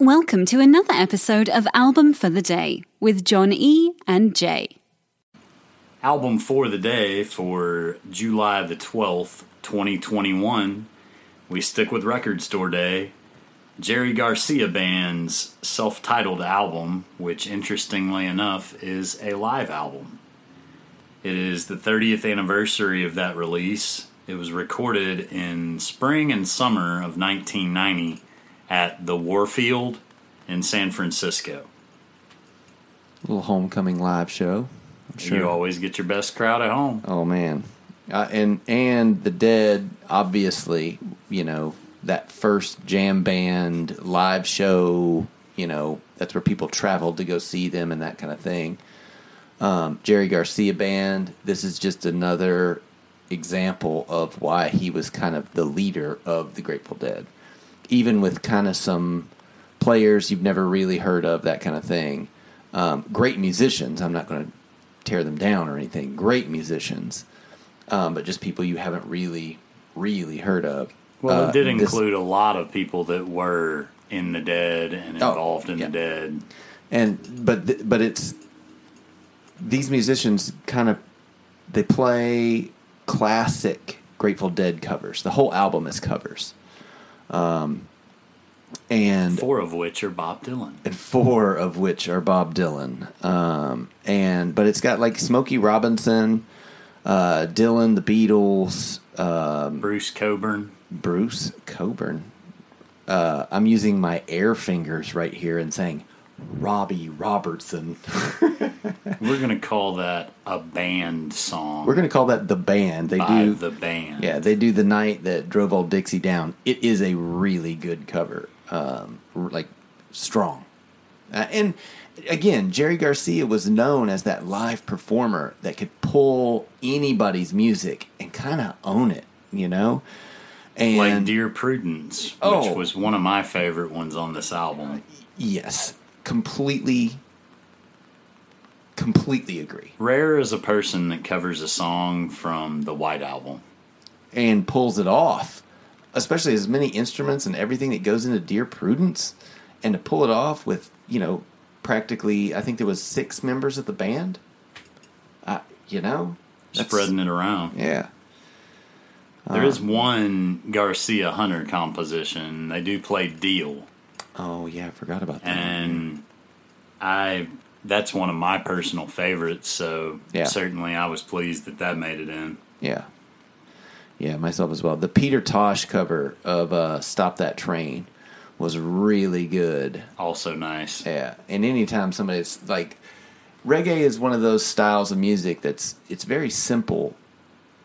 Welcome to another episode of Album for the Day with John E. and Jay. Album for the day for July the 12th, 2021. We stick with Record Store Day. Jerry Garcia Band's self titled album, which interestingly enough is a live album. It is the 30th anniversary of that release. It was recorded in spring and summer of 1990 at the Warfield in San Francisco. little homecoming live show. I'm sure. You always get your best crowd at home. Oh man, uh, and and the Dead, obviously, you know that first jam band live show. You know that's where people traveled to go see them and that kind of thing. Um, Jerry Garcia band. This is just another example of why he was kind of the leader of the Grateful Dead, even with kind of some players you've never really heard of, that kind of thing. Um, great musicians. I'm not going to tear them down or anything. Great musicians, um, but just people you haven't really, really heard of. Well, Uh, it did this- include a lot of people that were in the dead and Oh, involved in yeah. the dead. and but th- but it's these musicians kind of they play classic Grateful Dead covers. The whole album is covers, um, and Four of which are Bob Dylan. and four of which are Bob Dylan. Um, and but it's got like Smokey Robinson, uh, Dylan, the Beatles, um, Bruce Cockburn. Bruce Cockburn. Uh, I'm using my air fingers right here and saying Robbie Robertson. We're going to call that a band song We're gonna call that the band. They by do the band. Yeah, they do the night that drove old Dixie down. It is a really good cover, um, like strong. Uh, and again, Jerry Garcia was known as that live performer that could pull anybody's music and kind of own it, you know. And Like Dear Prudence, which Oh. was one of my favorite ones on this album. yes, completely, completely agree. Rare is a person that covers a song from the White Album. and pulls it off, especially as many instruments and everything that goes into Dear Prudence, and to pull it off with you know practically, I think there was six members of the band. Uh, you know, Spreading it around. Yeah, There Uh. is one Garcia Hunter composition. They do play Deal. Oh yeah, I forgot about that. and I that's one of my personal favorites. So Yeah. certainly, I was pleased that that made it in. Yeah, yeah, myself as well. The Peter Tosh cover of uh, "Stop That Train" was really good. Also nice. Yeah, and anytime somebody's like, reggae is one of those styles of music that's it's very simple,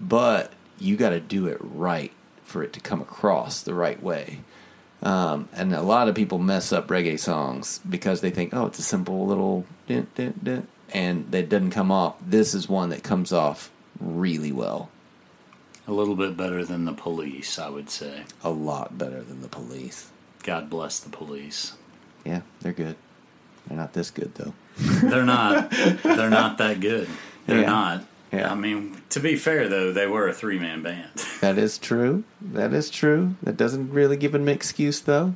but you got to do it right for it to come across the right way. Um, and a lot of people mess up reggae songs because they think, oh, it's a simple little, dun, dun, dun, and that doesn't come off. This is one that comes off really well, A little bit better than the police, I would say. a lot better than the police. God bless the police. Yeah, they're good. They're not this good though. They're not. they're not that good. They're Yeah. not. Yeah. I mean, to be fair though, they were a three man band. That is true. That is true. That doesn't really give them an excuse, though.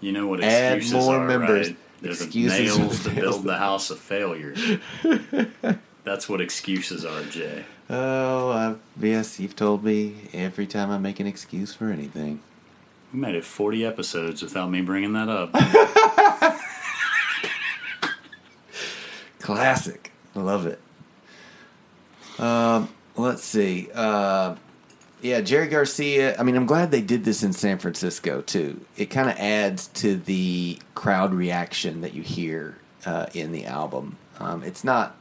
You know what Add more are, members. right? There's Excuses nails to build the- house of failure. That's what excuses are, Jay. Oh, uh, yes, you've told me every time I make an excuse for anything. We made it 40 episodes without me bringing that up. Classic. Love it. Um, let's see. Uh, yeah, Jerry Garcia. I mean, I'm glad they did this in San Francisco too. It kind of adds to the crowd reaction that you hear uh, in the album. Um, it's not,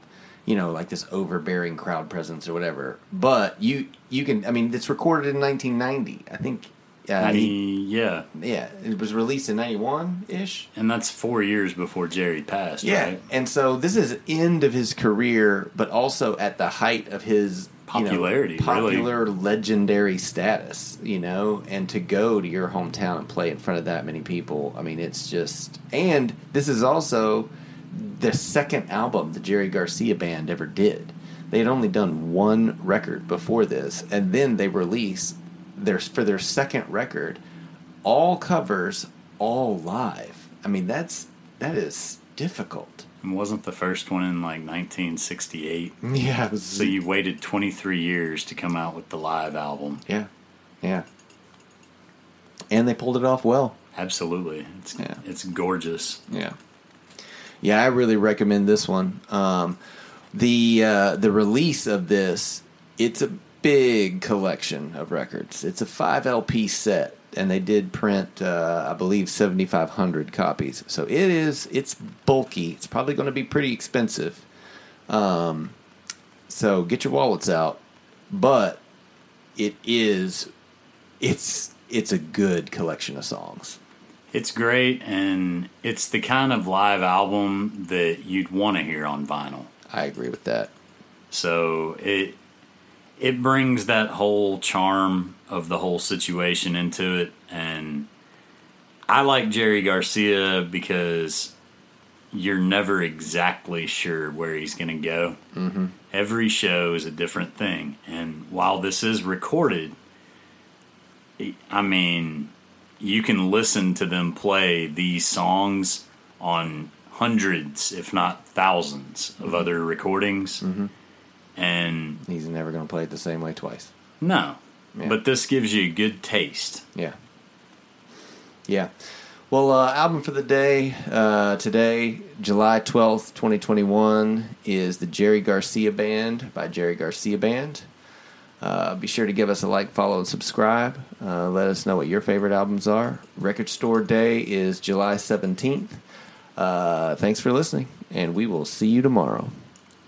you know, like this overbearing crowd presence or whatever. But you you can. I mean, it's recorded in 1990. I think. Uh, he- yeah. yeah, it was released in 91 ish. And that's four years before Jerry passed, Yeah, right? and so this is end of his career, but also at the height of his you know, Popularity, really. popular, legendary status. You know, and to go to your hometown and play in front of that many people, I mean, it's just. And this is also the second album the Jerry Garcia band ever did. They had only done one record before this, and then they release their for their second record, all covers, all live. I mean, that's that is difficult. It wasn't the first one in like 1968. Yeah. was- So you waited 23 years to come out with the live album. yeah. Yeah. And they pulled it off well. Absolutely. It's Yeah. it's gorgeous. Yeah. Yeah, I really recommend this one. Um, the uh, the release of this, it's a big collection of records. It's a five LP set, and they did print, uh, I believe, seventy five hundred copies. So it is it's bulky. It's probably going to be pretty expensive. Um, so get your wallets out, but it is it's it's a good collection of songs. It's great, and it's the kind of live album that you'd want to hear on vinyl. I agree with that. So it it brings that whole charm of the whole situation into it, and I like Jerry Garcia because you're never exactly sure where he's going to go. Mm-hmm. Every show is a different thing, and while this is recorded, I mean, you can listen to them play these songs on hundreds, if not 1000s of other recordings. And He's never going to play it the same way twice. no, Yeah. but this gives you good taste. Yeah. Yeah. Well, uh, album for the day uh, today, July 12th, 2021, is the Jerry Garcia Band by Jerry Garcia Band. Uh, be sure to give us a like, follow, and subscribe. Uh, let us know what your favorite albums are. Record Store Day is July 17th. Uh, thanks for listening, and we will see you tomorrow.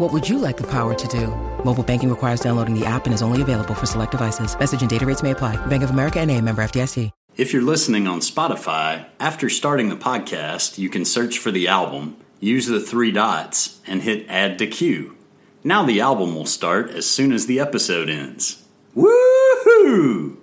What would you like the power to do? Mobile banking requires downloading the app and is only available for select devices. Message and data rates may apply. Bank of America and a member FDIC. If you're listening on Spotify, after starting the podcast, you can search for the album, use the three dots, and hit add to queue. Now the album will start as soon as the episode ends. Woohoo!